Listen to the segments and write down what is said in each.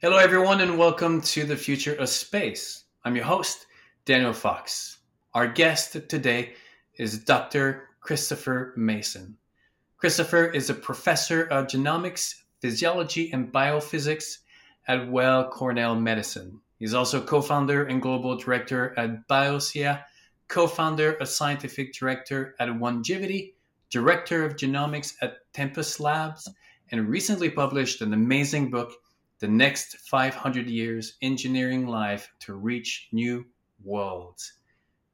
Hello, everyone, and welcome to the future of space. I'm your host, Daniel Fox. Our guest today is Dr. Christopher Mason. Christopher is a professor of genomics, physiology, and biophysics at Weill Cornell Medicine. He's also co founder and global director at Biotia, co founder and scientific director at Onegevity, director of genomics at Tempus Labs, and recently published an amazing book the next 500 years engineering life to reach new worlds.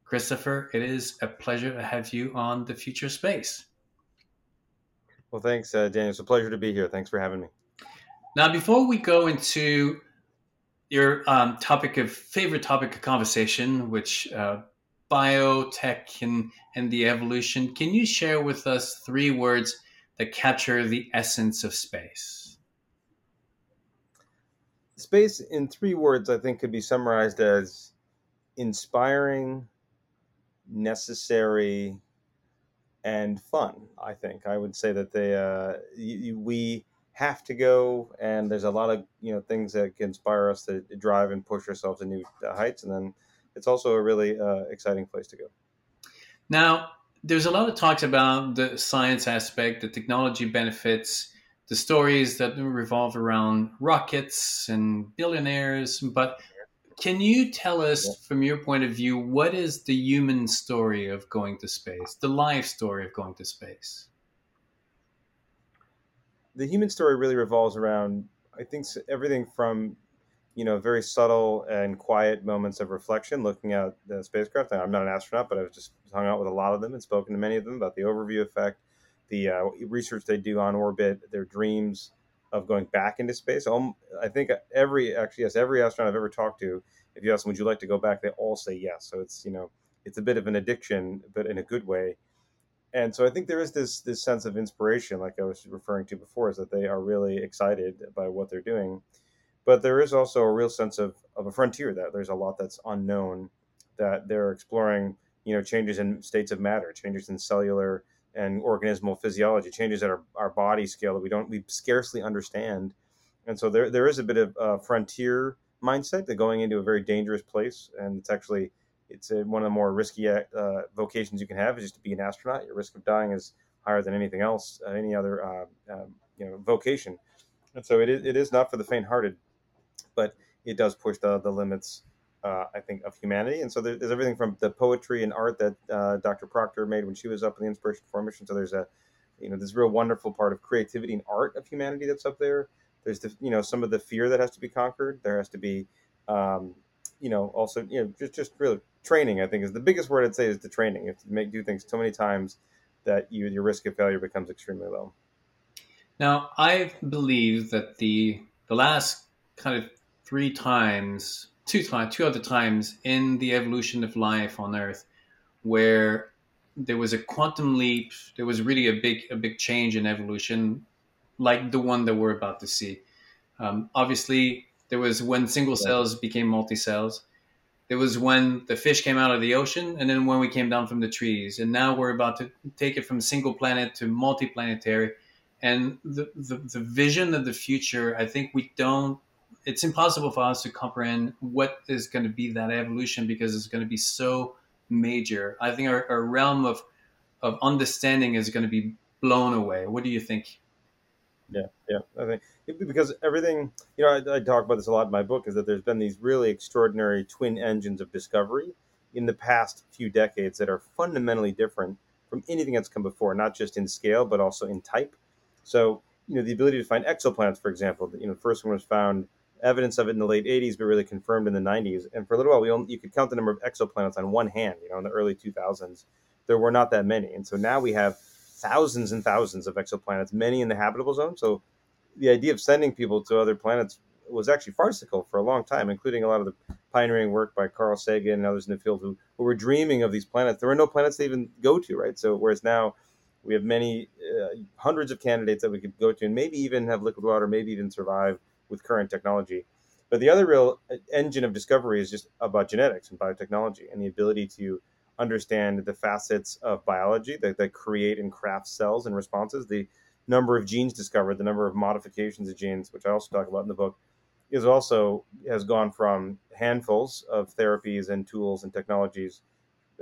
Christopher, it is a pleasure to have you on the future space. Well, thanks, uh, Daniel. It's a pleasure to be here. Thanks for having me. Now, before we go into your um, topic of favorite topic of conversation, which uh, biotech and, and the evolution, can you share with us three words that capture the essence of space? Space, in three words, I think could be summarized as inspiring, necessary, and fun. I think I would say that they uh, we have to go, and there's a lot of you know things that can inspire us to drive and push ourselves to new heights, and then it's also a really uh, exciting place to go. Now, there's a lot of talks about the science aspect, the technology benefits the stories that revolve around rockets and billionaires. But can you tell us, from your point of view, what is the human story of going to space, the life story of going to space? The human story really revolves around, I think, everything from you know, very subtle and quiet moments of reflection looking at the spacecraft. I'm not an astronaut, but I've just hung out with a lot of them and spoken to many of them about the overview effect, the uh, research they do on orbit, their dreams of going back into space. Um, I think every actually yes, every astronaut I've ever talked to, if you ask them, would you like to go back, they all say yes. So it's you know it's a bit of an addiction, but in a good way. And so I think there is this this sense of inspiration, like I was referring to before, is that they are really excited by what they're doing. But there is also a real sense of, of a frontier that there's a lot that's unknown, that they're exploring, you know, changes in states of matter, changes in cellular and organismal physiology, changes at our, our body scale that we don't we scarcely understand. And so there there is a bit of a frontier mindset that going into a very dangerous place, and it's actually it's a, one of the more risky uh, vocations you can have is just to be an astronaut. Your risk of dying is higher than anything else, uh, any other uh, um, you know vocation. And so it is, it is not for the faint-hearted, but it does push the, the limits uh, I think, of humanity. And so there's everything from the poetry and art that uh, Dr. Proctor made when she was up in the Inspiration4 Mission. So there's a, you know, this real wonderful part of creativity and art of humanity that's up there. There's the, you know, some of the fear that has to be conquered. There has to be, um, you know, also, you know, just just really training. I think is the biggest word I'd say is the training. You have to make do things so many times that you your risk of failure becomes extremely low. Now, I believe that the the last kind of three times two times, two other times in the evolution of life on Earth, where there was a quantum leap. There was really a big, a big change in evolution, like the one that we're about to see. Um, obviously, there was when single cells became multi cells. There was when the fish came out of the ocean, and then when we came down from the trees. And now we're about to take it from single planet to multi-planetary. And the, the, the vision of the future, I think we don't it's impossible for us to comprehend what is going to be that evolution because it's going to be so major. I think our, our realm of of understanding is going to be blown away. What do you think? Yeah, yeah, I think because everything you know, I, I, talk about this a lot in my book is that there's been these really extraordinary twin engines of discovery in the past few decades that are fundamentally different from anything that's come before, not just in scale but also in type. So you know, the ability to find exoplanets, for example, you know, the first one was found evidence of it in the late 80s, but really confirmed in the 90s. And for a little while, we only, you could count the number of exoplanets on one hand. You know, in the early 2000s, there were not that many, and so now we have thousands and thousands of exoplanets, many in the habitable zone. So the idea of sending people to other planets was actually farcical for a long time, including a lot of the pioneering work by Carl Sagan and others in the field who, who were dreaming of these planets. There were no planets to even go to, right? So whereas now we have many uh, hundreds of candidates that we could go to, and maybe even have liquid water, maybe even survive with current technology. But the other real engine of discovery is just about genetics and biotechnology and the ability to understand the facets of biology that, that create and craft cells and responses, the number of genes discovered, the number of modifications of genes, which I also talk about in the book. is also has gone from handfuls of therapies and tools and technologies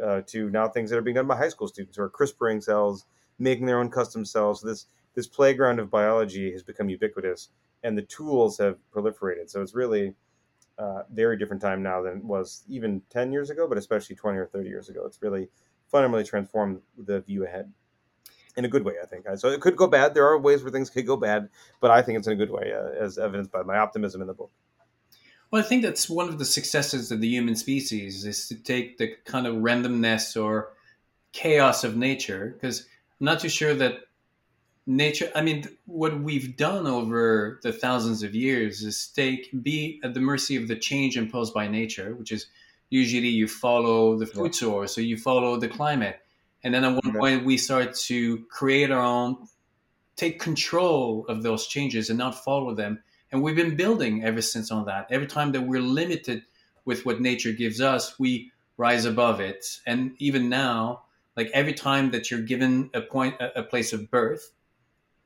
uh, to now things that are being done by high school students who are CRISPRing cells, making their own custom cells. This this playground of biology has become ubiquitous, and the tools have proliferated. So it's really uh, very different time now than it was even 10 years ago, but especially 20 or 30 years ago. It's really fundamentally transformed the view ahead in a good way, I think. So it could go bad. There are ways where things could go bad, but I think it's in a good way, uh, as evidenced by my optimism in the book. Well, I think that's one of the successes of the human species is to take the kind of randomness or chaos of nature, because I'm not too sure that nature i mean what we've done over the thousands of years is take be at the mercy of the change imposed by nature which is usually you follow the food source or you follow the climate. And then at one point we start to create our own take control of those changes and not follow them. And we've been building ever since on that. Every time that we're limited with what nature gives us we rise above it. And even now like every time that you're given a point a place of birth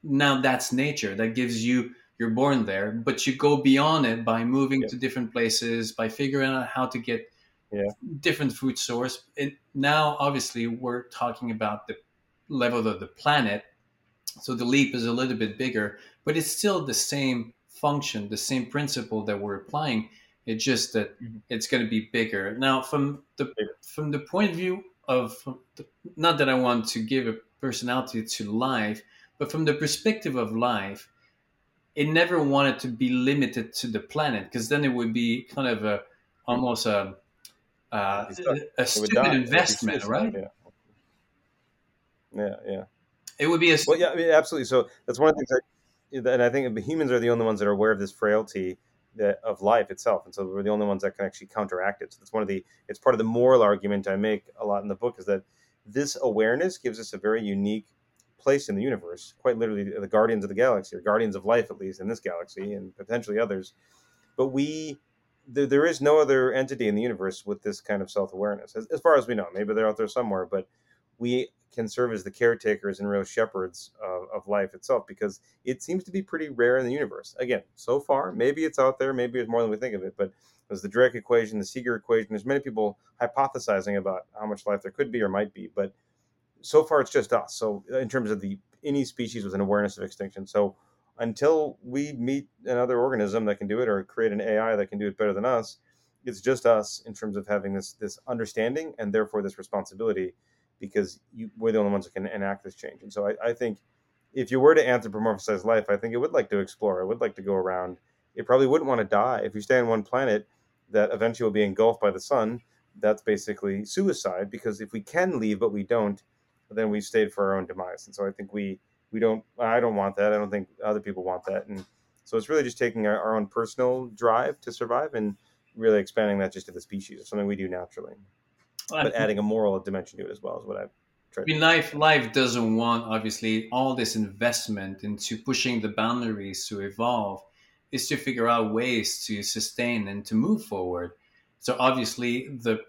now that's nature that gives you you're born there but you go beyond it by moving yeah. to different places by figuring out how to get yeah. different food source it, now obviously we're talking about the level of the planet so the leap is a little bit bigger but it's still the same function the same principle that we're applying it's just that mm-hmm. it's going to be bigger now from the from the point of view of the, not that i want to give a personality to life but from the perspective of life, it never wanted to be limited to the planet because then it would be kind of a almost a uh, a, stupid investment, right? Yeah. yeah, yeah. It would be a well, yeah, I mean, absolutely. So that's one of the things, that, and I think humans are the only ones that are aware of this frailty that, of life itself, and so we're the only ones that can actually counteract it. So that's one of the. It's part of the moral argument I make a lot in the book is that this awareness gives us a very unique place in the universe, quite literally the guardians of the galaxy, or guardians of life, at least in this galaxy, and potentially others. But we, there, there is no other entity in the universe with this kind of self awareness, as, as, far as we know. Maybe they're out there somewhere, but we can serve as the caretakers and real shepherds of, of life itself because it seems to be pretty rare in the universe. Again, so far, maybe it's out there, maybe it's more than we think of it, but there's the Drake equation, the Seager equation. There's many people hypothesizing about how much life there could be or might be, but so far it's just us. So uh, in terms of the any species with an awareness of extinction. So until we meet another organism that can do it or create an AI that can do it better than us, it's just us in terms of having this this understanding and therefore this responsibility because you, we're the only ones that can enact this change. And so I, I think if you were to anthropomorphize life, I think it would like to explore. It would like to go around. It probably wouldn't want to die. If you stay on one planet that eventually will be engulfed by the sun, that's basically suicide because if we can leave but we don't, then we stayed for our own demise. And so I think we we don't. I don't want that. I don't think other people want that. And so it's really just taking our, our own personal drive to survive and really expanding that just to the species. Something we do naturally, well, but adding a moral dimension to it as well is what I've. I mean, life life doesn't want obviously all this investment into pushing the boundaries to evolve. Is to figure out ways to sustain and to move forward. So obviously, the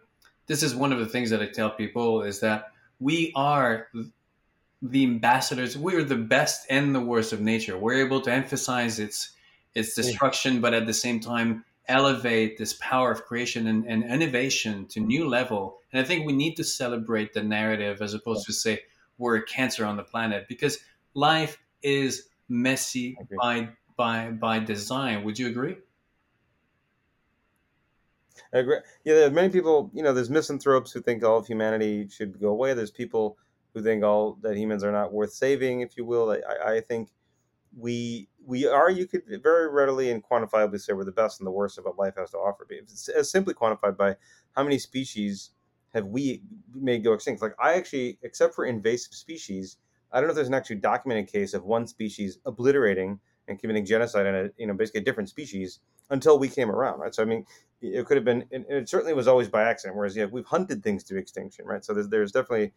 this is one of the things that I tell people is that we are the ambassadors. We are the best and the worst of nature. We're able to emphasize its its destruction, but at the same time elevate this power of creation and, and innovation to new level. And I think we need to celebrate the narrative as opposed to say we're a cancer on the planet because life is messy by by by design. Would you agree? I agree. Yeah, there are many people. You know, there's misanthropes who think all of humanity should go away. There's people who think all that humans are not worth saving, if you will. I, I think we we are. You could very readily and quantifiably say we're the best and the worst of what life has to offer. It's as simply quantified by how many species have we made go extinct. Like I actually, except for invasive species, I don't know if there's an actually documented case of one species obliterating and committing genocide on a you know basically a different species until we came around, right? So I mean, it could have been, it certainly was always by accident. Whereas yeah, we've hunted things to extinction, right? So there's, there's definitely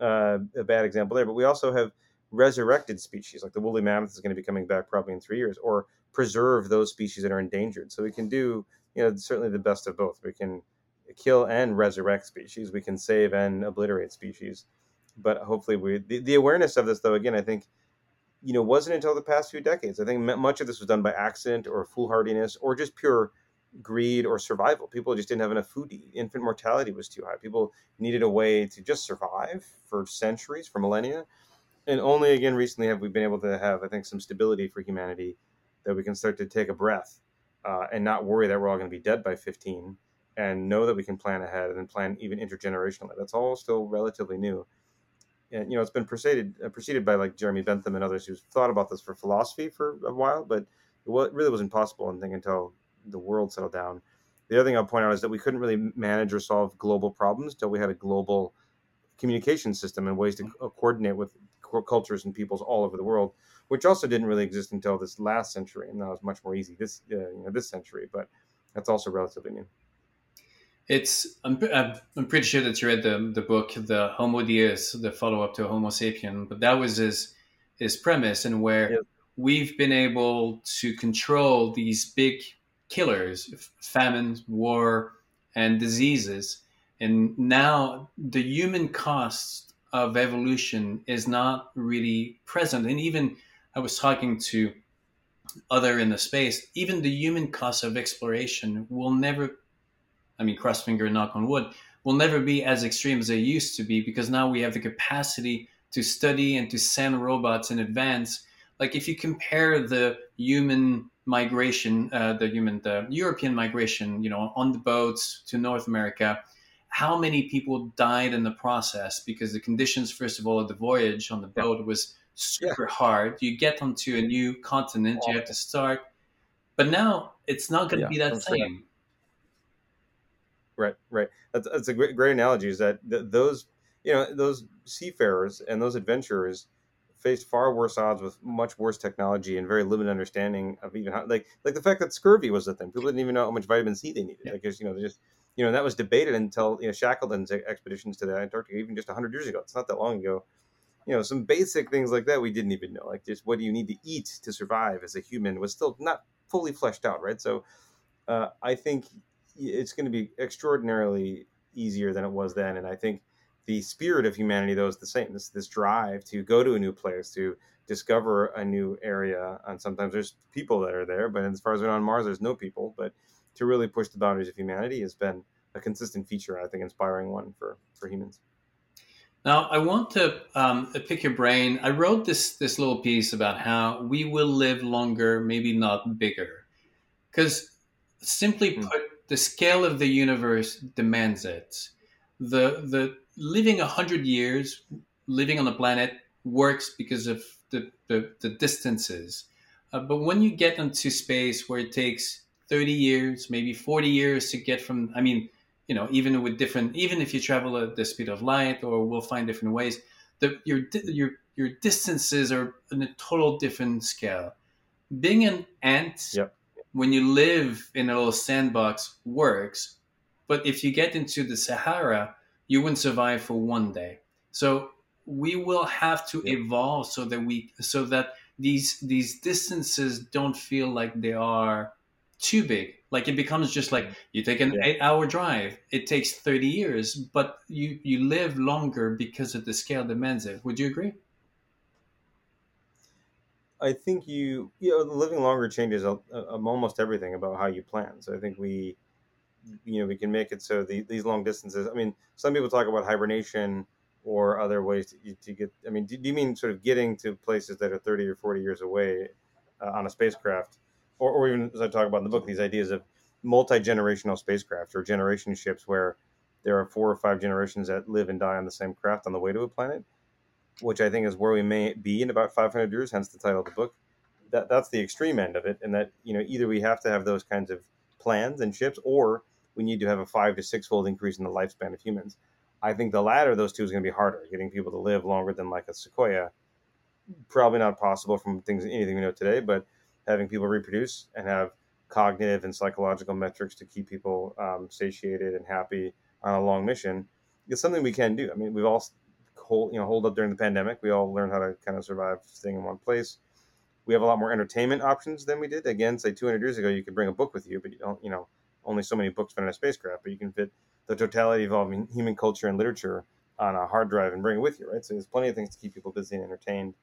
uh, a bad example there. But we also have resurrected species, like the woolly mammoth is going to be coming back probably in three years, or preserve those species that are endangered. So we can do, you know, certainly the best of both. We can kill and resurrect species. We can save and obliterate species. But hopefully, we the, the awareness of this, though, again, I think you know, wasn't until the past few decades. I think much of this was done by accident or foolhardiness or just pure greed or survival. People just didn't have enough food to eat. Infant mortality was too high. People needed a way to just survive for centuries, for millennia. And only again recently have we been able to have, I think, some stability for humanity that we can start to take a breath uh, and not worry that we're all going to be dead by 15 and know that we can plan ahead and plan even intergenerationally. That's all still relatively new. And you know, it's been preceded uh, preceded by like Jeremy Bentham and others who've thought about this for philosophy for a while, but it really was impossible, I think, until the world settled down. The other thing I'll point out is that we couldn't really manage or solve global problems until we had a global communication system and ways to coordinate with cultures and peoples all over the world, which also didn't really exist until this last century, and that was much more easy this uh, you know this century. But that's also relatively new. It's I'm, I'm pretty sure that you read the the book the Homo Deus, the follow up to Homo Sapien, but that was his his premise, and where we've been able to control these big killers, famine, war, and diseases. And now the human cost of evolution is not really present. And even I was talking to other in the space, even the human cost of exploration will never, I mean, cross finger and knock on wood, will never be as extreme as they used to be because now we have the capacity to study and to send robots in advance. Like if you compare the human migration, uh, the human, the European migration, you know, on the boats to North America, how many people died in the process because the conditions, first of all, of the voyage on the boat was super yeah. hard. You get onto a new continent, you have to start, but now it's not going to yeah, be that same. Right, right. That's, that's a great, great analogy. Is that th- those, you know, those seafarers and those adventurers faced far worse odds with much worse technology and very limited understanding of even how like like the fact that scurvy was the thing. People didn't even know how much vitamin C they needed. Yeah. Because you know they just you know that was debated until you know Shackleton's expeditions to the Antarctica even just hundred years ago. It's not that long ago. You know some basic things like that we didn't even know. Like just what do you need to eat to survive as a human was still not fully fleshed out, right? So uh, I think it's going to be extraordinarily easier than it was then, and I think the spirit of humanity though is the same this this drive to go to a new place to discover a new area and sometimes there's people that are there but as far as we know on mars there's no people but to really push the boundaries of humanity has been a consistent feature i think inspiring one for for humans now i want to um, pick your brain i wrote this this little piece about how we will live longer maybe not bigger because simply hmm. put the scale of the universe demands it the the living a 100 years living on the planet works because of the, the, the distances. Uh, but when you get into space where it takes 30 years, maybe 40 years to get from, I mean, you know, even with different, even if you travel at the speed of light or we'll find different ways, the, your, your, your distances are in a total different scale. Being an ant, yep. When you live in a little sandbox, works. But if you get into the Sahara, you wouldn't survive for one day. So we will have to yeah. evolve so that we so that these these distances don't feel like they are too big. Like it becomes just like mm-hmm. you take an yeah. eight hour drive. It takes thirty years, but you you live longer because of the scale demands it. Would you agree? I think you you know living longer changes a, a, almost everything about how you plan. So I think we you know we can make it so the, these long distances. I mean, some people talk about hibernation or other ways to, to get. I mean, do, do, you mean sort of getting to places that are thirty or forty years away uh, on a spacecraft, or, or even as I talk about in the book, these ideas of multi generational spacecraft or generation ships where there are four or five generations that live and die on the same craft on the way to a planet, which I think is where we may be in about 500 years, hence the title of the book. That, that's the extreme end of it. And that, you know, either we have to have those kinds of plans and ships, or we need to have a five to six fold increase in the lifespan of humans. I think the latter of those two is going to be harder. Getting people to live longer than like a sequoia, probably not possible from things anything we know today. But having people reproduce and have cognitive and psychological metrics to keep people um, satiated and happy on a long mission is something we can do. I mean, we've all hold you know hold up during the pandemic. We all learned how to kind of survive staying in one place. We have a lot more entertainment options than we did. Again, say 200 years ago, you could bring a book with you, but you don't, you know, only so many books fit in a spacecraft, but you can fit the totality of human culture and literature on a hard drive and bring it with you, right? So there's plenty of things to keep people busy and entertained.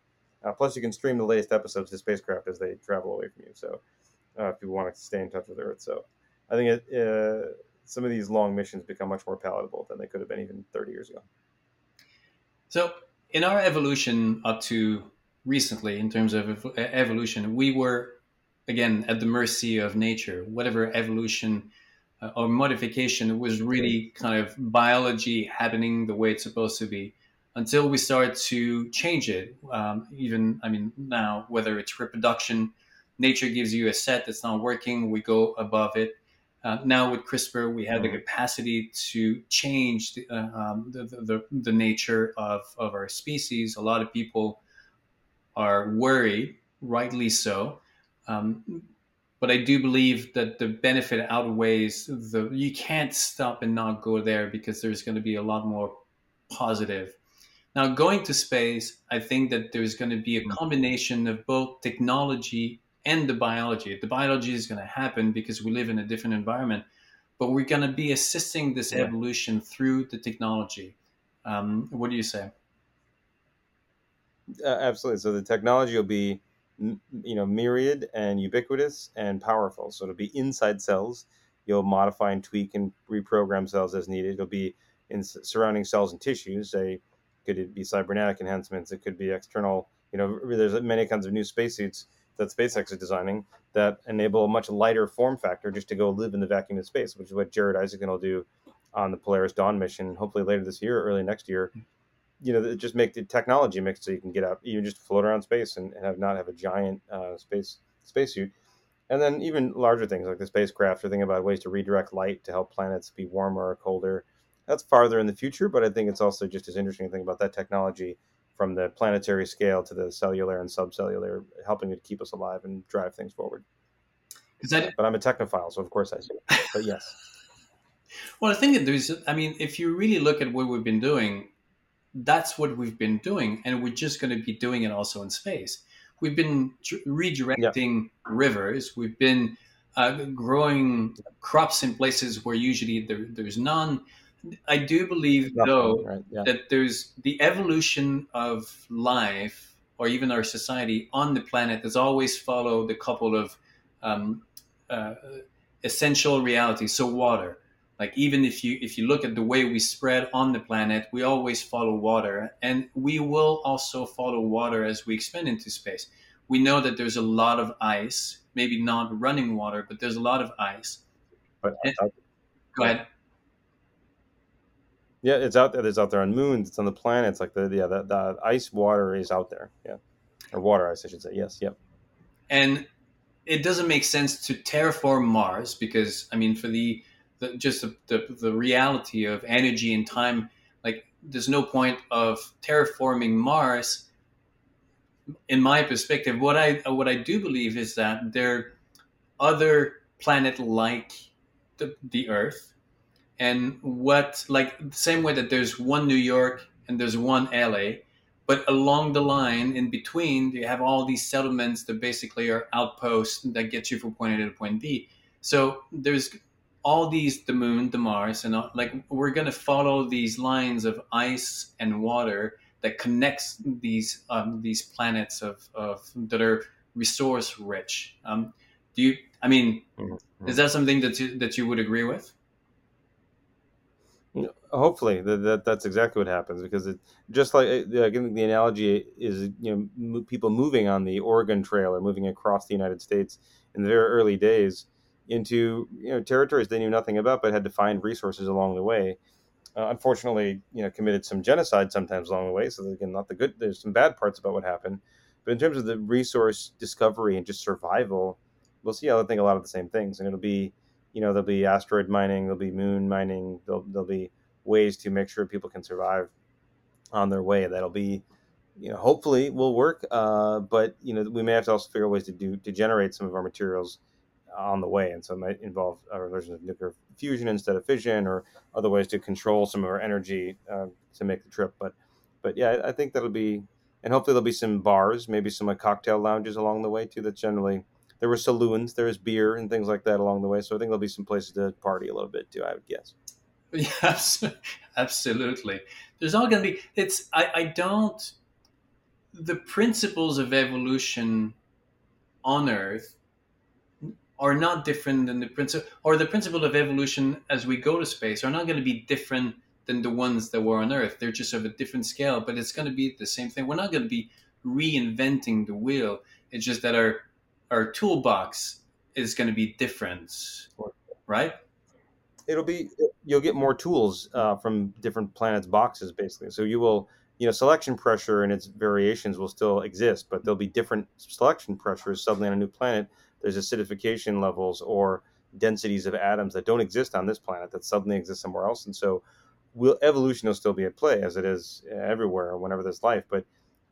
Uh, plus, you can stream the latest episodes to spacecraft as they travel away from you. So, uh, if you want to stay in touch with Earth, so I think it, uh, some of these long missions become much more palatable than they could have been even 30 years ago. So, in our evolution up to recently, in terms of evolution, we were again at the mercy of nature. Whatever evolution uh, or modification was really kind of biology happening the way it's supposed to be until we start to change it. Um, even, I mean, now, whether it's reproduction, nature gives you a set that's not working, we go above it. Uh, now with CRISPR, we have the mm-hmm. capacity to change the, uh, um, the, the, the, nature of, of our species. A lot of people are worried, rightly so. Um, but I do believe that the benefit outweighs the. You can't stop and not go there because there's going to be a lot more positive. Now, going to space, I think that there's going to be a combination of both technology and the biology. The biology is going to happen because we live in a different environment, but we're going to be assisting this yeah. evolution through the technology. Um, what do you say? Uh, absolutely. So the technology will be you know myriad and ubiquitous and powerful so it'll be inside cells you'll modify and tweak and reprogram cells as needed it'll be in surrounding cells and tissues say could it be cybernetic enhancements it could be external you know there's many kinds of new spacesuits that SpaceX is designing that enable a much lighter form factor just to go live in the vacuum of space, which is what Jared Isaacman will do on the Polaris Dawn mission, hopefully later this year, or early next year you know, just make the technology mix so you can get up, you just float around space and, and have not have a giant uh, space spacesuit. And then even larger things like the spacecraft are thinking about ways to redirect light to help planets be warmer or colder. That's farther in the future, but I think it's also just as interesting to think about that technology from the planetary scale to the cellular and subcellular, helping to keep us alive and drive things forward. That, but I'm a technophile, so of course I see. But yes. well, I think that there's, I mean, if you really look at what we've been doing, that's what we've been doing, and we're just going to be doing it also in space. We've been redirecting yeah. rivers. We've been uh, growing crops in places where usually there, there's none. I do believe, Nothing, though, right? yeah. that there's the evolution of life or even our society on the planet has always followed a couple of um, uh, essential realities. So, water like even if you if you look at the way we spread on the planet we always follow water and we will also follow water as we expand into space we know that there's a lot of ice maybe not running water but there's a lot of ice but and, go ahead yeah it's out there it's out there on moons it's on the planets like the yeah the, the ice water is out there yeah or water ice i should say yes yep and it doesn't make sense to terraform mars because i mean for the the, just the, the, the reality of energy and time. Like, there's no point of terraforming Mars. In my perspective, what I what I do believe is that there are other planet like the, the Earth, and what like the same way that there's one New York and there's one LA, but along the line in between you have all these settlements that basically are outposts that get you from point A to point B. So there's all these the moon the mars and all, like we're going to follow these lines of ice and water that connects these um, these planets of, of that are resource rich um, do you i mean mm-hmm. is that something that you, that you would agree with hopefully that, that that's exactly what happens because it just like again the analogy is you know people moving on the oregon trail or moving across the united states in the very early days into you know territories they knew nothing about, but had to find resources along the way. Uh, unfortunately, you know, committed some genocide sometimes along the way. So again, not the good. There's some bad parts about what happened, but in terms of the resource discovery and just survival, we'll see. I think a lot of the same things, and it'll be, you know, there'll be asteroid mining, there'll be moon mining, there'll there'll be ways to make sure people can survive on their way. That'll be, you know, hopefully will work. Uh, but you know, we may have to also figure out ways to do to generate some of our materials on the way. And so it might involve a version of nuclear fusion instead of fission or other ways to control some of our energy uh, to make the trip. But, but yeah, I think that'll be, and hopefully there'll be some bars, maybe some like cocktail lounges along the way too. That generally there were saloons, there was beer and things like that along the way. So I think there'll be some places to party a little bit too. I would guess. Yes, absolutely. There's all going to be. It's I, I don't the principles of evolution on Earth are not different than the principle, or the principle of evolution as we go to space are not going to be different than the ones that were on Earth. They're just of a different scale, but it's going to be the same thing. We're not going to be reinventing the wheel. It's just that our our toolbox is going to be different, right? It'll be you'll get more tools uh, from different planets' boxes, basically. So you will, you know, selection pressure and its variations will still exist, but there'll be different selection pressures suddenly on a new planet. There's acidification levels or densities of atoms that don't exist on this planet that suddenly exist somewhere else, and so will evolution will still be at play as it is everywhere whenever there's life, but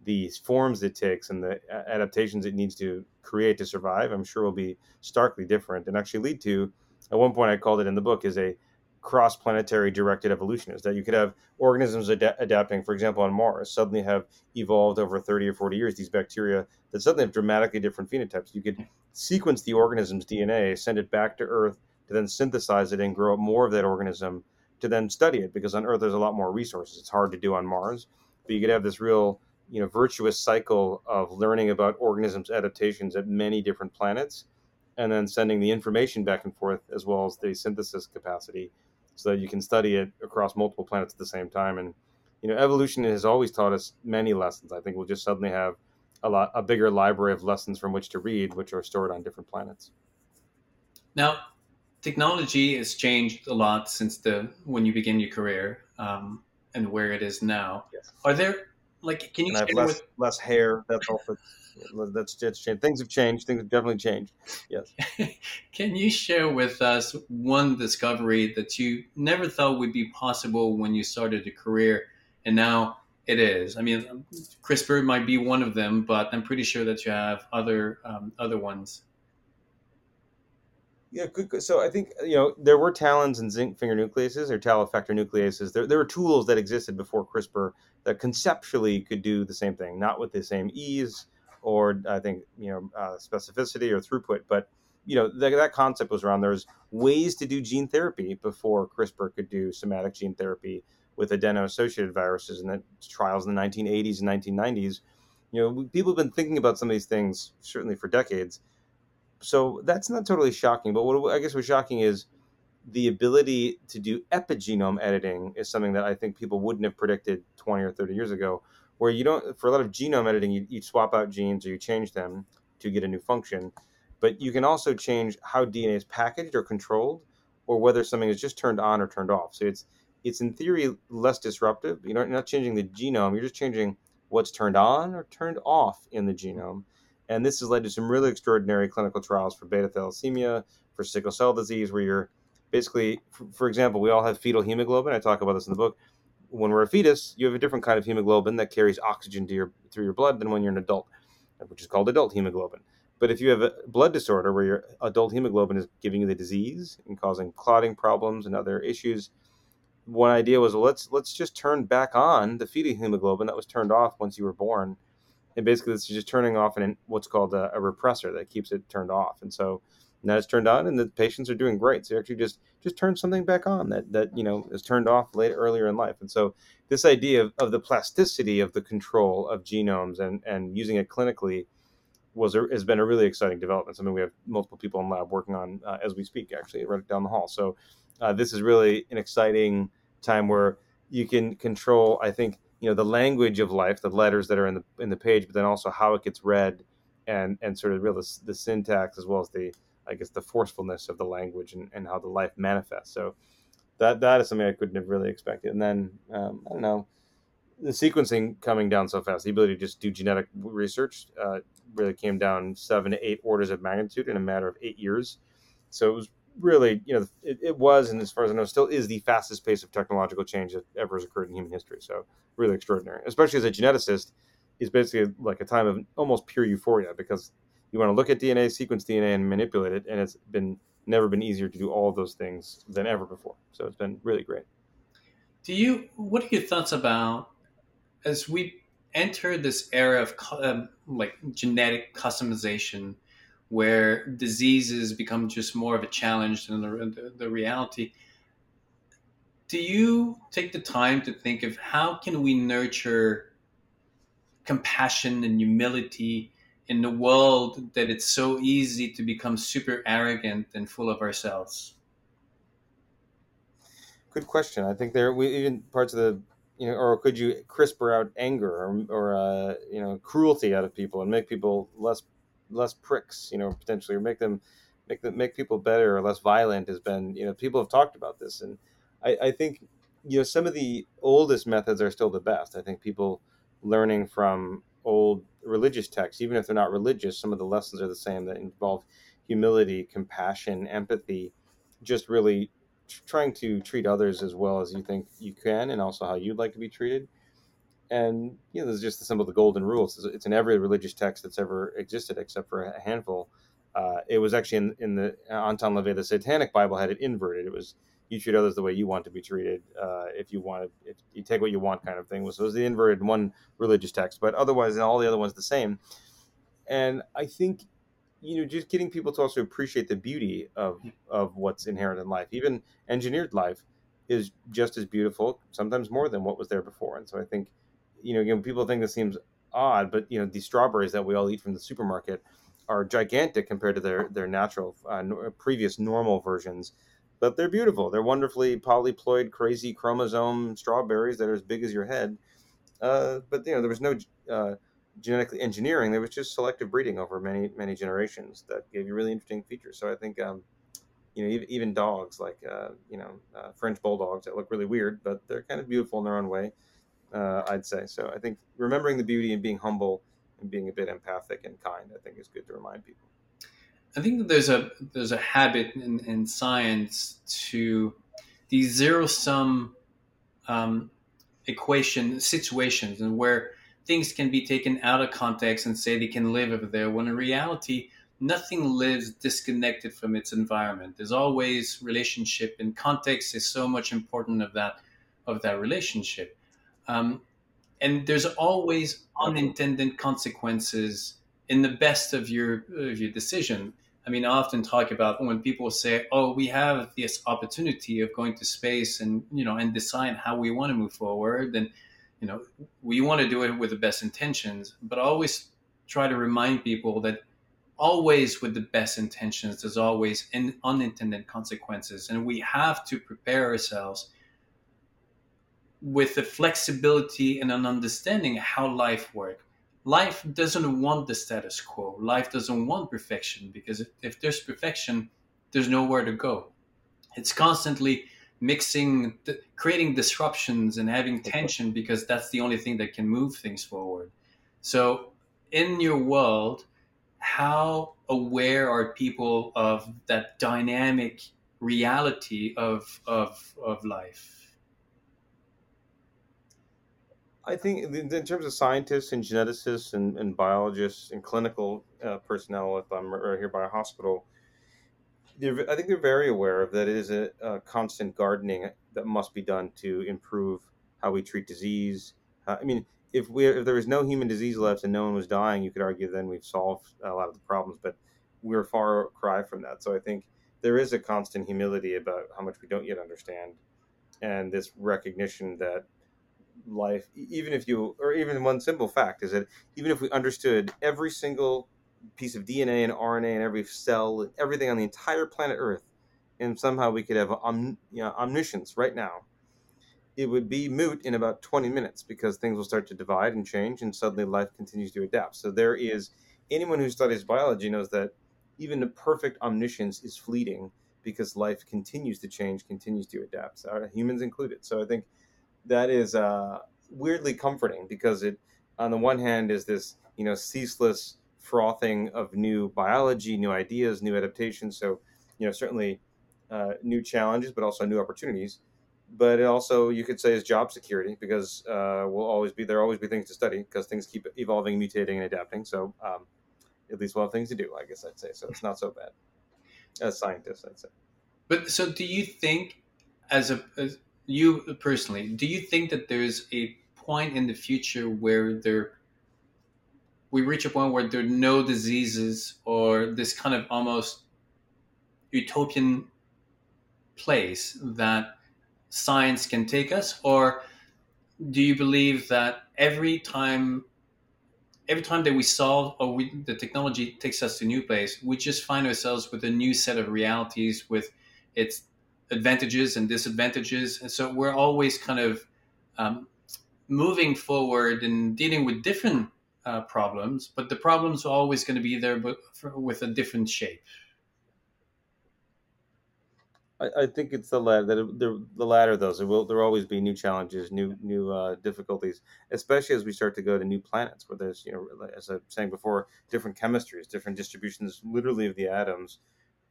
the forms it takes and the uh, adaptations it needs to create to survive, I'm sure will be starkly different and actually lead to, at one point I called it in the book, is a cross-planetary directed evolution. Is that you could have organisms ad- adapting, for example, on Mars, suddenly have evolved over 30 or 40 years, these bacteria that suddenly have dramatically different phenotypes. You could sequence the organism's DNA, send it back to Earth to then synthesize it and grow up more of that organism to then study it because on Earth there's a lot more resources. It's hard to do on Mars, but you could have this real you know virtuous cycle of learning about organisms adaptations at many different planets and then sending the information back and forth as well as the synthesis capacity so that you can study it across multiple planets at the same time. And you know evolution has always taught us many lessons. I think we'll just suddenly have a lot a bigger library of lessons from which to read which are stored on different planets. Now technology has changed a lot since the when you begin your career um, and where it is now. Yes. are there like, can you and I have less, with... less hair? That's also that's just changed. Things have changed. Things have definitely changed. Yes. can you share with us one discovery that you never thought would be possible when you started a career, and now it is? I mean, CRISPR might be one of them, but I'm pretty sure that you have other um, other ones. Yeah, good. So I think you know there were TALENs and zinc finger nucleases or TAL effector nucleases. There, there were tools that existed before CRISPR that conceptually could do the same thing, not with the same ease or I think you know uh, specificity or throughput, but you know that, that concept was around. There's ways to do gene therapy before CRISPR could do somatic gene therapy with adeno-associated viruses, and the trials in the 1980s and 1990s. You know, people have been thinking about some of these things certainly for decades so that's not totally shocking. But what I guess what's shocking is the ability to do epigenome editing is something that I think people wouldn't have predicted 20 or 30 years ago. Where you don't, for a lot of genome editing, you, you swap out genes or you change them to get a new function. But you can also change how DNA is packaged or controlled, or whether something is just turned on or turned off. So it's it's in theory less disruptive. You know, you're not changing the genome; you're just changing what's turned on or turned off in the genome. And this has led to some really extraordinary clinical trials for beta thalassemia, for sickle cell disease, where you're basically, for, example, we all have fetal hemoglobin. I talk about this in the book. When we're a fetus, you have a different kind of hemoglobin that carries oxygen to your through your blood than when you're an adult, which is called adult hemoglobin. But if you have a blood disorder where your adult hemoglobin is giving you the disease and causing clotting problems and other issues, one idea was well, let's let's just turn back on the fetal hemoglobin that was turned off once you were born and basically it's just turning off an what's called a, a, repressor that keeps it turned off. And so now it's turned on and the patients are doing great. So you actually just just turn something back on that that you know is turned off later earlier in life. And so this idea of, of the plasticity of the control of genomes and and using it clinically was a, has been a really exciting development something we have multiple people in lab working on uh, as we speak actually right down the hall. So uh, this is really an exciting time where you can control i think you know the language of life, the letters that are in the in the page, but then also how it gets read, and and sort of real the, the syntax as well as the I guess the forcefulness of the language and, and how the life manifests. So that that is something I couldn't have really expected. And then um, I don't know the sequencing coming down so fast, the ability to just do genetic research uh, really came down seven to eight orders of magnitude in a matter of eight years. So it was really, you know, it, it, was, and as far as I know, still is the fastest pace of technological change that ever has occurred in human history. So really extraordinary, especially as a geneticist, is basically like a time of almost pure euphoria because you want to look at DNA, sequence DNA, and manipulate it, and it's been never been easier to do all those things than ever before. So it's been really great. Do you? What are your thoughts about as we enter this era of um, like genetic customization? Where diseases become just more of a challenge than the, the, the reality do you take the time to think of how can we nurture compassion and humility in the world that it's so easy to become super arrogant and full of ourselves? Good question. I think there we even parts of the you know, or could you CRISPR out anger or, or uh, you know cruelty out of people and make people less less pricks, you know, potentially, or make them make them make people better or less violent has been you know people have talked about this and I, I think you know some of the oldest methods are still the best. I think people learning from old religious texts, even if they're not religious, some of the lessons are the same that involve humility, compassion, empathy, just really trying to treat others as well as you think you can, and also how you'd like to be treated. And you know, there's just the symbol, of the golden rules. It's in every religious text that's ever existed, except for a handful. Uh, it was actually in, in the Anton LaVey, the Satanic Bible had it inverted. It was you treat others the way you want to be treated. Uh, if you want, if you take what you want, kind of thing. So it was the inverted one religious text, but otherwise, all the other ones the same. And I think, you know, just getting people to also appreciate the beauty of of what's inherent in life, even engineered life, is just as beautiful, sometimes more than what was there before. And so I think, you know, again, people think this seems odd, but you know, these strawberries that we all eat from the supermarket are gigantic compared to their their natural uh, previous normal versions but they're beautiful. They're wonderfully polyploid, crazy chromosome strawberries that are as big as your head. Uh, but you know, there was no uh, genetically engineering. There was just selective breeding over many many generations that gave you really interesting features. So I think, um, you know, even, even dogs like uh, you know uh, French bulldogs that look really weird, but they're kind of beautiful in their own way. Uh, I'd say so. I think remembering the beauty and being humble and being a bit empathic and kind, I think, is good to remind people. I think that there's a there's a habit in, in science to these zero sum um, equation situations and where things can be taken out of context and say they can live over there when in reality nothing lives disconnected from its environment there's always relationship and context is so much important of that of that relationship um, and there's always unintended consequences in the best of your of your decision. I mean, I often talk about when people say, "Oh, we have this opportunity of going to space and you know and decide how we want to move forward," and you know, we want to do it with the best intentions. But I always try to remind people that always with the best intentions, there's always unintended consequences, and we have to prepare ourselves with the flexibility and an understanding how life works life doesn't want the status quo. Life doesn't want perfection because if, if there's perfection, there's nowhere to go. It's constantly mixing, creating disruptions and having tension because that's the only thing that can move things forward. So, in your world, how aware are people of that dynamic reality of, of, of life? I think in terms of scientists and geneticists and, and biologists and clinical uh, personnel, if I'm right here by a hospital, I think they're very aware of that it is a, a, constant gardening that must be done to improve how we treat disease. Uh, I mean, if we if there was no human disease left and no one was dying, you could argue then we've solved a lot of the problems. But we're far cry from that. So I think there is a constant humility about how much we don't yet understand, and this recognition that life, even if you, or even one simple fact is that even if we understood every single piece of DNA and RNA and every cell and everything on the entire planet Earth, and somehow we could have om, you know, omniscience right now, it would be moot in about 20 minutes because things will start to divide and change, and suddenly life continues to adapt. So there is anyone who studies biology knows that even the perfect omniscience is fleeting because life continues to change, continues to adapt, uh, humans included. So I think that is uh, weirdly comforting because it, on the one hand, is this you know ceaseless frothing of new biology, new ideas, new adaptations. So you know certainly uh, new challenges, but also new opportunities. But it also, you could say, is job security because uh, we'll always be there. Always be things to study because things keep evolving, mutating, and adapting. So um, at least we'll have things to do. I guess I'd say so. It's not so bad as scientists, I'd say. But so, do you think, as a as, you personally, do you think that there's a point in the future where there we reach a point where there are no diseases or this kind of almost utopian place that science can take us? Or do you believe that every time every time that we solve or we, the technology takes us to a new place, we just find ourselves with a new set of realities with its advantages and disadvantages. And so we're always kind of um, moving forward and dealing with different uh, problems, but the problems are always going to be there, but for, with a different shape. I, I think it's the latter. The, the latter, though. There will there will always be new challenges, new new uh, difficulties, especially as we start to go to new planets, where there's you know, as I was saying before, different chemistries, different distributions, literally of the atoms,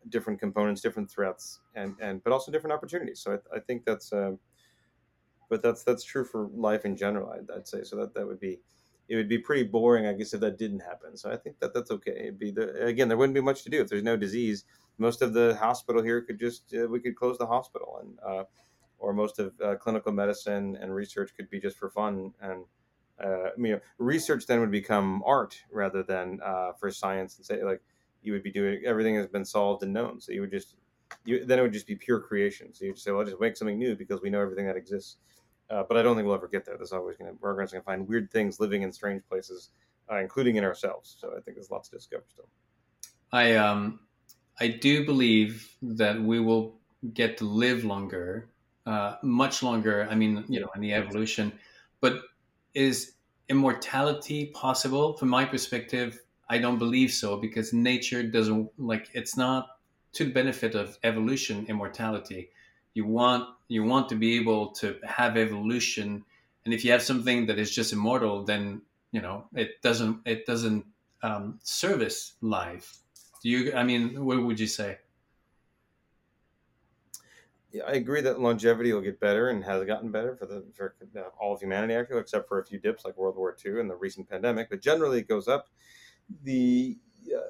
different components, different threats, and and but also different opportunities. So I, I think that's, uh, but that's that's true for life in general. I'd, I'd say so. That that would be it would be pretty boring, I guess, if that didn't happen. So I think that that's okay. It'd be the, again, there wouldn't be much to do if there's no disease most of the hospital here could just uh, we could close the hospital and uh, or most of uh, clinical medicine and research could be just for fun and uh, you know research then would become art rather than uh, for science and say like you would be doing everything has been solved and known. So you would just you then it would just be pure creation. So you just say well I'll just make something new because we know everything that exists. Uh, but I don't think we'll ever get there. There's always going to we're going to find weird things living in strange places including in ourselves. So I think there's lots to discover still. I um I do believe that we will get to live longer, uh, much longer. I mean, you know, in the evolution, but is immortality possible? From my perspective, I don't believe so because nature doesn't like it's not to the benefit of evolution immortality. You want you want to be able to have evolution, and if you have something that is just immortal, then you know it doesn't it doesn't um, service life do you? I mean, what would you say? Yeah, I agree that longevity will get better and has gotten better for the for all of humanity, actually, except for a few dips like World War II and the recent pandemic. But generally, it goes up. The uh,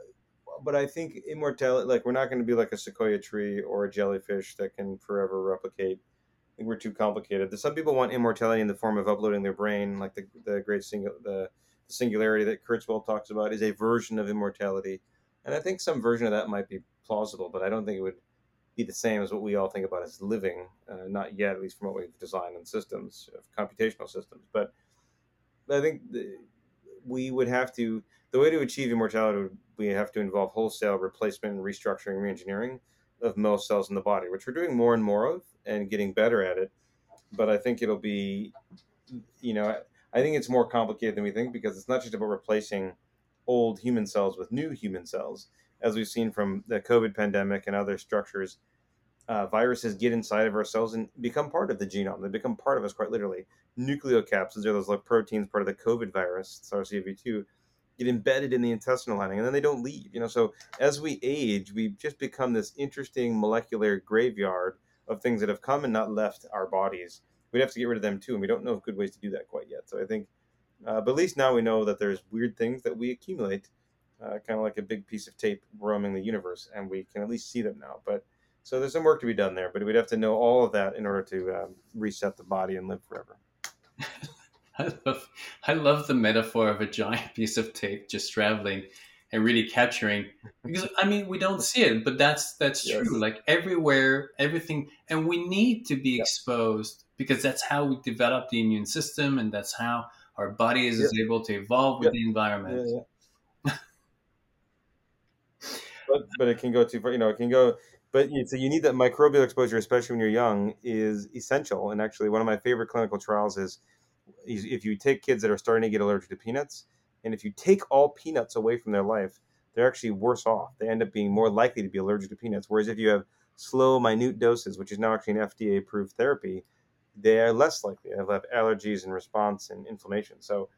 but I think immortality, like we're not going to be like a sequoia tree or a jellyfish that can forever replicate. I think we're too complicated. Some people want immortality in the form of uploading their brain, like the the great single the, singularity that Kurzweil talks about is a version of immortality and I think some version of that might be plausible, but I don't think it would be the same as what we all think about as living, uh, not yet, at least from what we've designed in systems, of computational systems. But I think the, we would have to, the way to achieve immortality would we have to involve wholesale replacement and restructuring, reengineering of most cells in the body, which we're doing more and more of and getting better at it. But I think it'll be, you know, I think it's more complicated than we think because it's not just about replacing old human cells with new human cells, as we've seen from the COVID pandemic and other structures. Uh, viruses get inside of our cells and become part of the genome. They become part of us quite literally. Nucleocapsids are those like proteins part of the COVID virus, SARS-CoV-2, get embedded in the intestinal lining and then they don't leave. You know, so as we age, we just become this interesting molecular graveyard of things that have come and not left our bodies. We'd have to get rid of them too, and we don't know of good ways to do that quite yet. So I think uh, but at least now we know that there's weird things that we accumulate, uh, kind of like a big piece of tape roaming the universe, and we can at least see them now. But so there's some work to be done there, but we'd have to know all of that in order to um, reset the body and live forever. I love, I love the metaphor of a giant piece of tape just traveling and really capturing because I mean we don't see it, but that's that's yes. true. Like everywhere, everything, and we need to be yeah. exposed because that's how we develop the immune system, and that's how our body is, able to evolve with the environment. But but it can go too far. You know, it can go. But so you need that microbial exposure, especially when you're young, is essential. And actually, one of my favorite clinical trials is if you take kids that are starting to get allergic to peanuts, and if you take all peanuts away from their life, they're actually worse off. They end up being more likely to be allergic to peanuts. Whereas if you have slow, minute doses, which is now actually an FDA approved therapy, they are less likely to have allergies and response and inflammation. So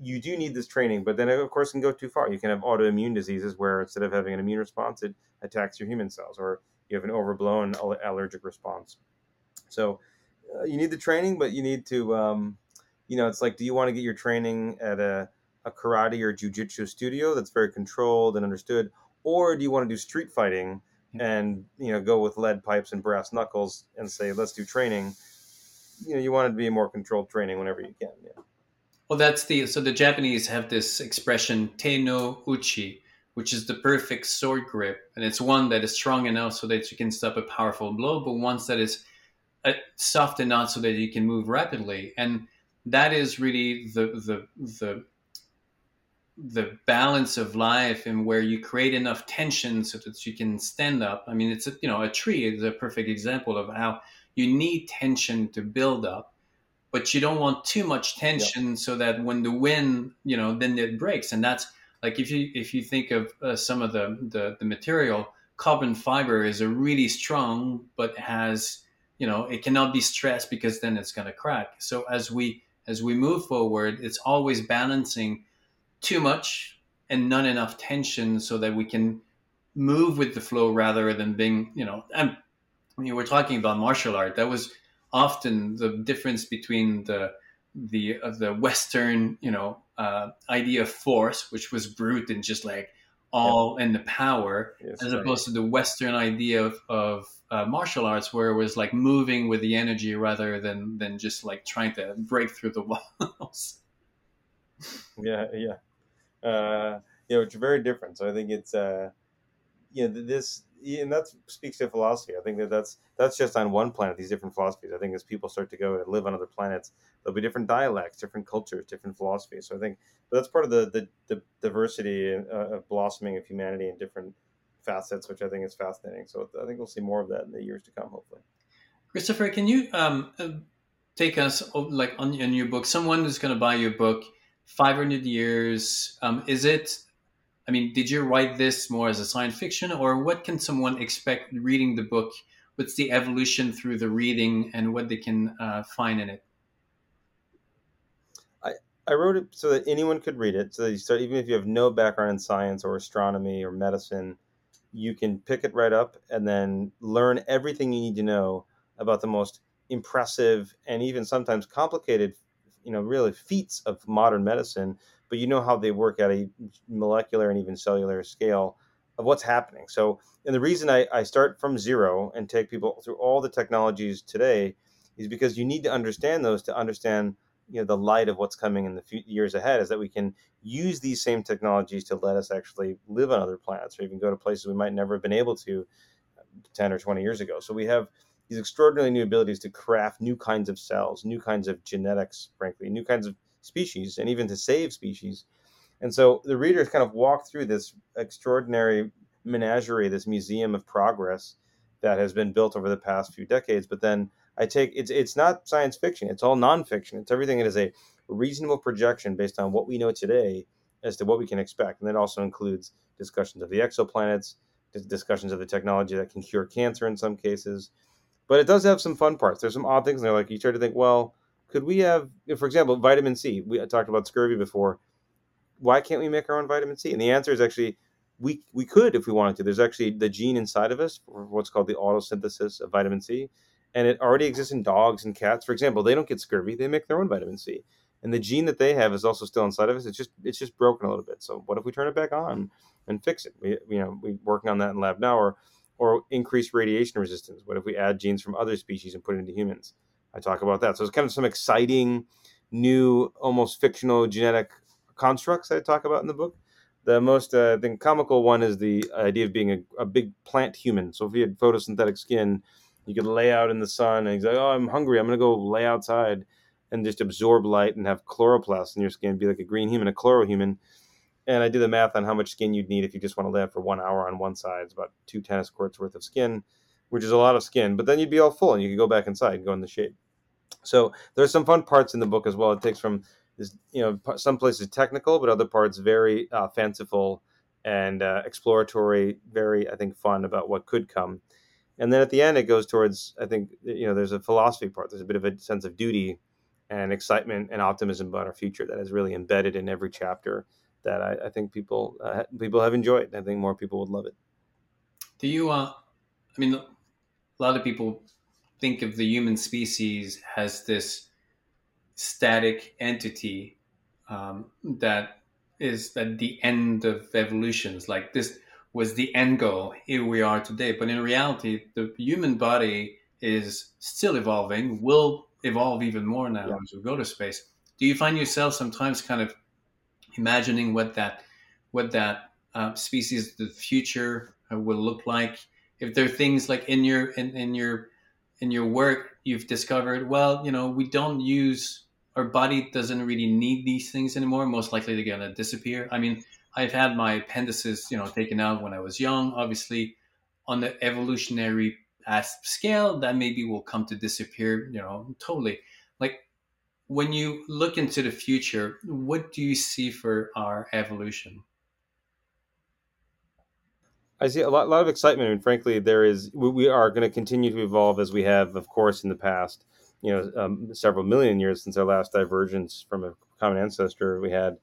you do need this training, but then of course can go too far. You can have autoimmune diseases where instead of having an immune response, it attacks your human cells, or you have an overblown allergic response. So uh, you need the training, but you need to, um, you know, it's like, do you want to get your training at a, a karate or jujitsu studio that's very controlled and understood, or do you want to do street fighting and you know go with lead pipes and brass knuckles and say let's do training? you know you want it to be more controlled training whenever you can. Yeah. Well, that's the so the Japanese have this expression te no uchi, which is the perfect sword grip, and it's one that is strong enough so that you can stop a powerful blow, but once that is uh, soft enough so that you can move rapidly, and that is really the the the the balance of life and where you create enough tension so that you can stand up. I mean, it's a, you know a tree is a perfect example of how you need tension to build up, but you don't want too much tension so that when the wind, you know, then it breaks. And that's like if you if you think of uh, some of the, the the material, carbon fiber is a really strong, but has you know it cannot be stressed because then it's going to crack. So as we as we move forward, it's always balancing too much and not enough tension so that we can move with the flow rather than being you know and you were talking about martial art that was often the difference between the the uh, the Western you know uh, idea of force, which was brute and just like all yeah. in the power, yes, as right. opposed to the Western idea of, of uh, martial arts, where it was like moving with the energy rather than than just like trying to break through the walls. Yeah, yeah, uh, you know, it's very different. So I think it's uh, you know this and that speaks to philosophy. I think that that's that's just on one planet. These different philosophies. I think as people start to go and live on other planets, there'll be different dialects, different cultures, different philosophies. So I think that's part of the the, the diversity uh, of blossoming of humanity in different facets, which I think is fascinating. So I think we'll see more of that in the years to come, hopefully. Christopher, can you um, uh, take us oh, like on, on your book? Someone who's going to buy your book, 500 years. Um, is it I mean, did you write this more as a science fiction, or what can someone expect reading the book? What's the evolution through the reading, and what they can uh, find in it? I I wrote it so that anyone could read it. So that you start, even if you have no background in science or astronomy or medicine, you can pick it right up and then learn everything you need to know about the most impressive and even sometimes complicated, you know, really feats of modern medicine but you know how they work at a molecular and even cellular scale of what's happening. So, and the reason I, I start from zero and take people through all the technologies today is because you need to understand those to understand you know the light of what's coming in the few years ahead is that we can use these same technologies to let us actually live on other planets or even go to places we might never have been able to uh, 10 or 20 years ago so we have these extraordinary new abilities to craft new kinds of cells new kinds of genetics frankly new kinds of species and even to save species. And so the readers kind of walk through this extraordinary menagerie, this museum of progress that has been built over the past few decades. But then I take it's it's not science fiction; it's all nonfiction. It's everything that is a reasonable projection based on what we know today as to what we can expect, and that also includes discussions of the exoplanets, discussions of the technology that can cure cancer in some cases. But it does have some fun parts. There's some odd things They're like you start to think, well, could we have, for example, vitamin C? We talked about scurvy before. Why can't we make our own vitamin C? And the answer is actually we we could if we wanted to. There's actually the gene inside of us what's called the autosynthesis of vitamin C, and it already exists in dogs and cats. For example, they don't get scurvy; they make their own vitamin C, and the gene that they have is also still inside of us. It's just it's just broken a little bit. So what if we turn it back on and fix it? We you know we're working on that in lab now, or or increase radiation resistance. What if we add genes from other species and put it into humans? I talk about that. So it's kind of some exciting, new, almost fictional genetic constructs I talk about in the book. The most, uh, I think, comical one is the idea of being a, a, big plant human. So if you had photosynthetic skin, you could lay out in the sun and he's like, oh, I'm hungry. I'm to go lay outside and just absorb light and have chloroplasts in your skin, be like a green human, a chlorohuman. And I do the math on how much skin you'd need if you just want to lay out for one hour on one side. It's about two tennis courts worth of skin which is a lot of skin, but then you'd be all full and you could go back inside and go in the shade. So there's some fun parts in the book as well. It takes from you know, some places technical, but other parts very uh, fanciful and uh, exploratory, very, I think, fun about what could come. And then at the end, it goes towards, I think, you know, there's a philosophy part. There's a bit of a sense of duty and excitement and optimism about our future that is really embedded in every chapter that I, I think people uh, people have enjoyed. I think more people would love it. Do you, uh, I mean, a lot of people think of the human species as this static entity um, that is at the end of evolutions. Like this was the end goal. Here we are today. But in reality, the human body is still evolving. Will evolve even more now yeah. as we go to space. Do you find yourself sometimes kind of imagining what that what that uh, species, the future, uh, will look like? if there are things like in your in, in your in your work you've discovered well you know we don't use our body doesn't really need these things anymore. Most likely they're gonna disappear. I mean, I've had my appendices, you know, taken out when I was young. Obviously, on the evolutionary scale, that maybe will come to disappear, you know, totally. Like when you look into the future, what do you see for our evolution? I see a lot, a lot of excitement, and frankly, there is. We are going to continue to evolve as we have, of course, in the past. You know, um, several million years since our last divergence from a common ancestor. We had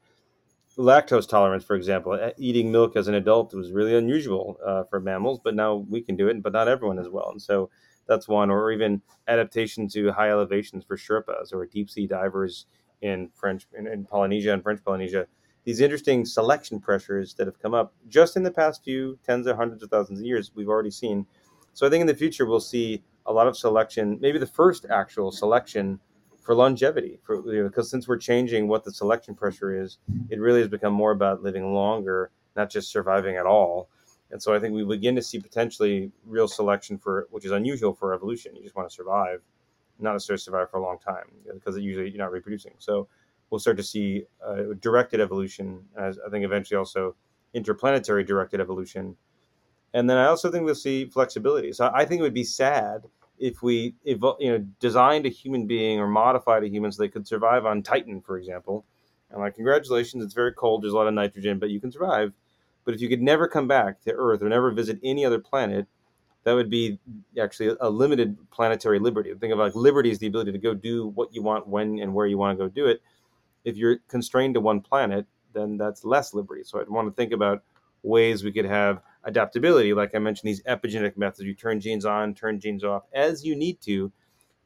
lactose tolerance, for example. Eating milk as an adult was really unusual uh, for mammals, but now we can do it, but not everyone as well. And so that's one, or even adaptation to high elevations for Sherpas or deep sea divers in French in, in Polynesia and French Polynesia these interesting selection pressures that have come up just in the past few tens or hundreds of thousands of years we've already seen so i think in the future we'll see a lot of selection maybe the first actual selection for longevity for, you know, because since we're changing what the selection pressure is it really has become more about living longer not just surviving at all and so i think we begin to see potentially real selection for which is unusual for evolution you just want to survive not necessarily survive for a long time because usually you're not reproducing so we'll start to see uh, directed evolution, as I think eventually also interplanetary directed evolution. And then I also think we'll see flexibility. So I think it would be sad if we you know designed a human being or modified a human so they could survive on Titan, for example. And like, congratulations, it's very cold, there's a lot of nitrogen, but you can survive. But if you could never come back to Earth or never visit any other planet, that would be actually a limited planetary liberty. Think of like liberty is the ability to go do what you want when and where you want to go do it if you're constrained to one planet, then that's less liberty. So I'd want to think about ways we could have adaptability, like I mentioned, these epigenetic methods. You turn genes on, turn genes off as you need to,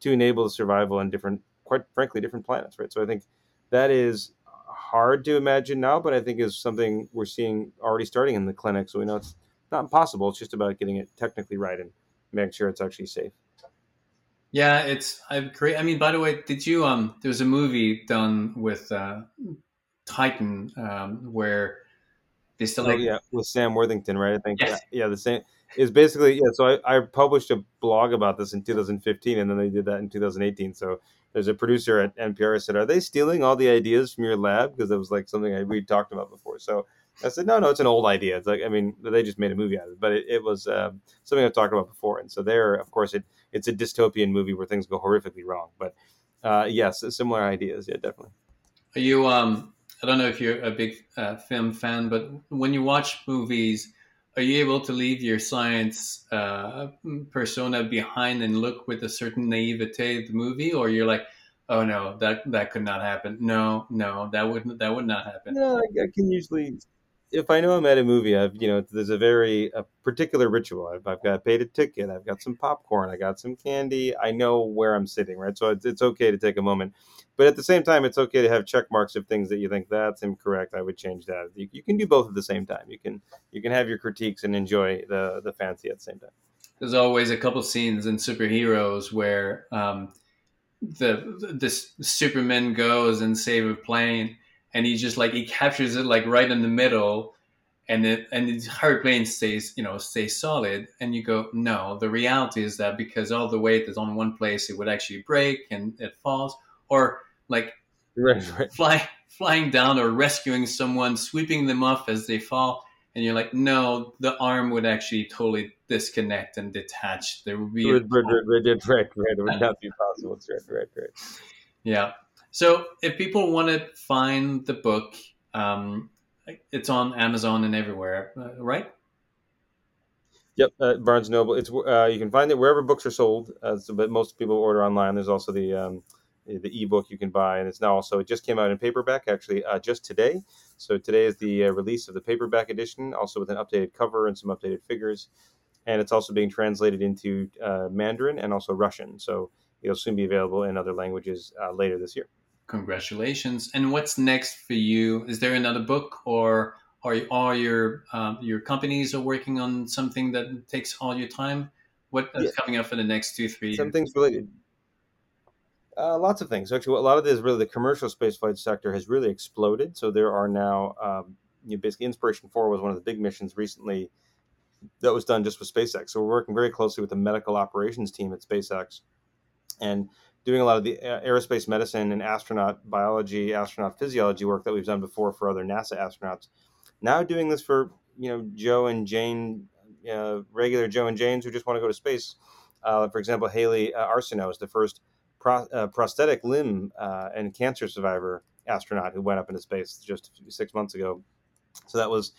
to enable the survival on different, quite frankly, different planets, right? So I think that is hard to imagine now, but I think is something we're seeing already starting in the clinic. So we know it's not impossible. It's just about getting it technically right and making sure it's actually safe. Yeah, it's I great. I mean, by the way, did you um? There was a movie done with uh, Titan um, where they still oh, like yeah with Sam Worthington, right? I think yes. yeah, yeah, the same is basically yeah. So I, I published a blog about this in 2015, and then they did that in 2018. So there's a producer at NPR said, "Are they stealing all the ideas from your lab?" Because it was like something I, we talked about before. So I said, "No, no, it's an old idea. It's like I mean, they just made a movie out of it, but it, it was uh, something I've talked about before." And so there, of course, it it's a dystopian movie where things go horrifically wrong. But uh, yes, similar ideas. Yeah, definitely. Are you? Um, I don't know if you're a big uh, film fan, but when you watch movies, are you able to leave your science uh, persona behind and look with a certain naivete at the movie, or you're like, oh no, that that could not happen. No, no, that would that would not happen. No, I, I can usually if I know I'm at a movie, I've you know there's a very a particular ritual. I've, I've got paid a ticket. I've got some popcorn. I got some candy. I know where I'm sitting, right? So it's, it's okay to take a moment, but at the same time, it's okay to have check marks of things that you think that's incorrect. I would change that. You, you can do both at the same time. You can you can have your critiques and enjoy the the fancy at the same time. There's always a couple scenes in superheroes where um, the this Superman goes and save a plane and he just like he captures it like right in the middle and it and the entire plane stays you know stays solid and you go no the reality is that because all the weight is on one place it would actually break and it falls or like right, right. fly flying down or rescuing someone sweeping them off as they fall and you're like no the arm would actually totally disconnect and detach. There would be right, right, right, right, right. it would not be possible. Right right right. Yeah so if people want to find the book, um, it's on Amazon and everywhere, uh, right? Yep, uh, Barnes Noble. It's uh, you can find it wherever books are sold. Uh, so, but most people order online. There's also the um, the ebook you can buy, and it's now also it just came out in paperback actually uh, just today. So today is the uh, release of the paperback edition, also with an updated cover and some updated figures, and it's also being translated into uh, Mandarin and also Russian. So it'll soon be available in other languages later this year. Congratulations! And what's next for you? Is there another book, or are all your um, your companies are working on something that takes all your time? What is yeah. coming up for the next two three? Some years? things related. Uh, lots of things. Actually, a lot of this really the commercial spaceflight sector has really exploded. So there are now, um, you know, basically, Inspiration4 was one of the big missions recently that was done just with SpaceX. So we're working very closely with the medical operations team at SpaceX, and doing a lot of the aerospace medicine and astronaut biology, astronaut physiology work that we've done before for other NASA astronauts. Now doing this for you know Joe and Jane, uh, regular Joe and Janes who just want to go to space. Uh, for example, Hayley uh, Arceneaux is the first pro- uh, prosthetic limb uh, and cancer survivor astronaut who went up into space just six months ago. So that was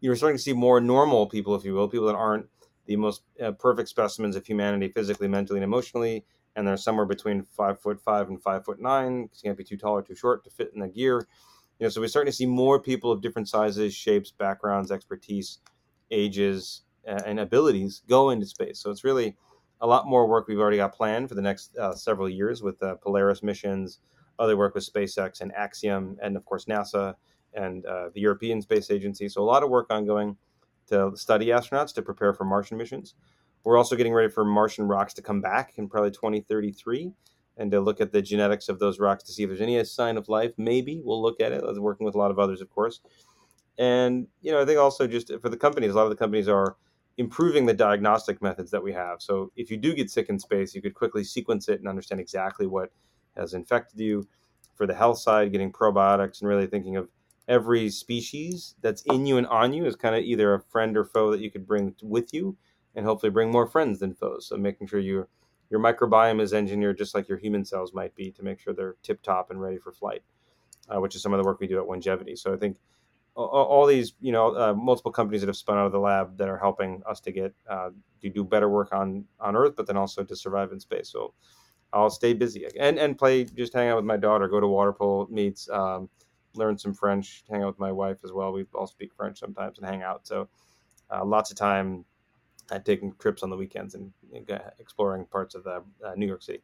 you're starting to see more normal people, if you will, people that aren't the most uh, perfect specimens of humanity physically, mentally, and emotionally. And they're somewhere between five foot five and five foot nine. You can't be too tall or too short to fit in the gear. You know, so we're starting to see more people of different sizes, shapes, backgrounds, expertise, ages, and abilities go into space. So it's really a lot more work we've already got planned for the next uh, several years with uh, Polaris missions, other work with SpaceX and Axiom, and of course NASA and uh, the European Space Agency. So a lot of work ongoing to study astronauts to prepare for Martian missions. We're also getting ready for Martian rocks to come back in probably 2033 and to look at the genetics of those rocks to see if there's any sign of life. Maybe we'll look at it. I was working with a lot of others, of course. And, you know, I think also just for the companies, a lot of the companies are improving the diagnostic methods that we have. So if you do get sick in space, you could quickly sequence it and understand exactly what has infected you. For the health side, getting probiotics and really thinking of every species that's in you and on you is kind of either a friend or foe that you could bring with you and hopefully bring more friends than foes. So making sure your your microbiome is engineered just like your human cells might be to make sure they're tip top and ready for flight, uh, which is some of the work we do at Onegevity. So I think all, all these, you know, uh, multiple companies that have spun out of the lab that are helping us to get uh, to do better work on on Earth, but then also to survive in space. So I'll stay busy and and play, just hang out with my daughter, go to water polo meets. Um, learn some French, hang out with my wife as well. We all speak French sometimes and hang out. So uh, lots of time taking trips on the weekends and, and exploring parts of uh, New York City.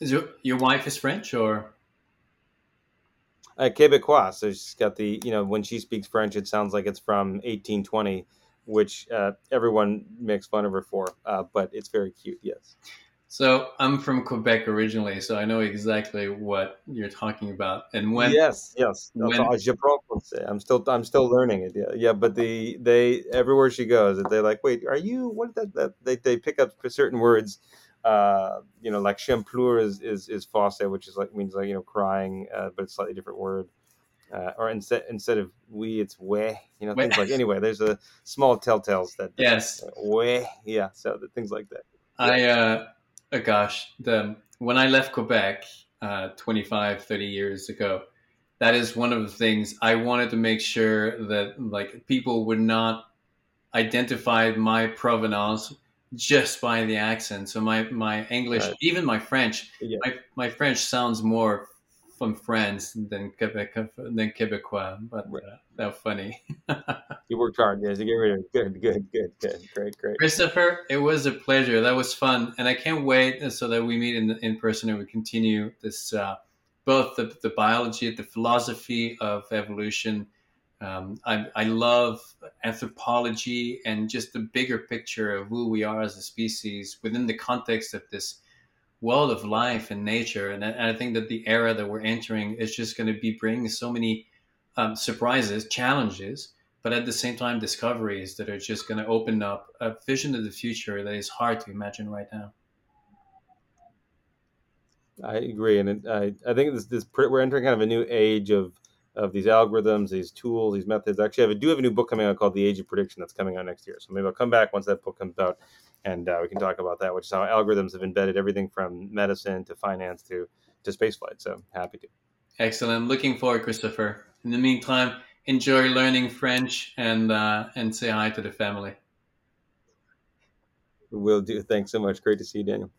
Is your, your wife is French or? Uh, Quebecois. So she's got the, you know, when she speaks French, it sounds like it's from 1820, which uh, everyone makes fun of her for, uh, but it's very cute, yes. So I'm from Quebec originally, so I know exactly what you're talking about. And when yes, yes, when, I'm still I'm still learning it. Yeah, yeah. But the they everywhere she goes, they're like, wait, are you what that that they they pick up certain words. Uh, you know, like champlure is is is fosse, which is like means like you know crying, uh, but it's slightly different word. Uh, or instead instead of we, it's we. You know, things like anyway. There's a small telltales that yes, we. Yeah, so things like that. I uh, oh gosh, the when I left Quebec uh, 25, 30 years ago, that is one of the things I wanted to make sure that like people would not identify my provenance just by the accent. So my my English, right. even my French, yeah. my my French sounds more from France than Quebec than Quebecois, but right. uh, that's funny. you worked hard, yes. You get rid of it. Good, good, good, good, great, great. Christopher, it was a pleasure. That was fun, and I can't wait so that we meet in in person and we continue this uh, both the the biology, the philosophy of evolution. Um, I, I love anthropology and just the bigger picture of who we are as a species within the context of this world of life and nature. And I, and I think that the era that we're entering is just going to be bringing so many um, surprises, challenges, but at the same time, discoveries that are just going to open up a vision of the future that is hard to imagine right now. I agree, and I, I think this, this we're entering kind of a new age of of these algorithms, these tools, these methods. Actually, I do have a new book coming out called The Age of Prediction that's coming out next year. So maybe I'll come back once that book comes out and uh, we can talk about that, which is how algorithms have embedded everything from medicine to finance to to spaceflight. So happy to. Excellent. Looking forward, Christopher. In the meantime, enjoy learning French and uh, and say hi to the family. Will do. Thanks so much. Great to see you, Daniel.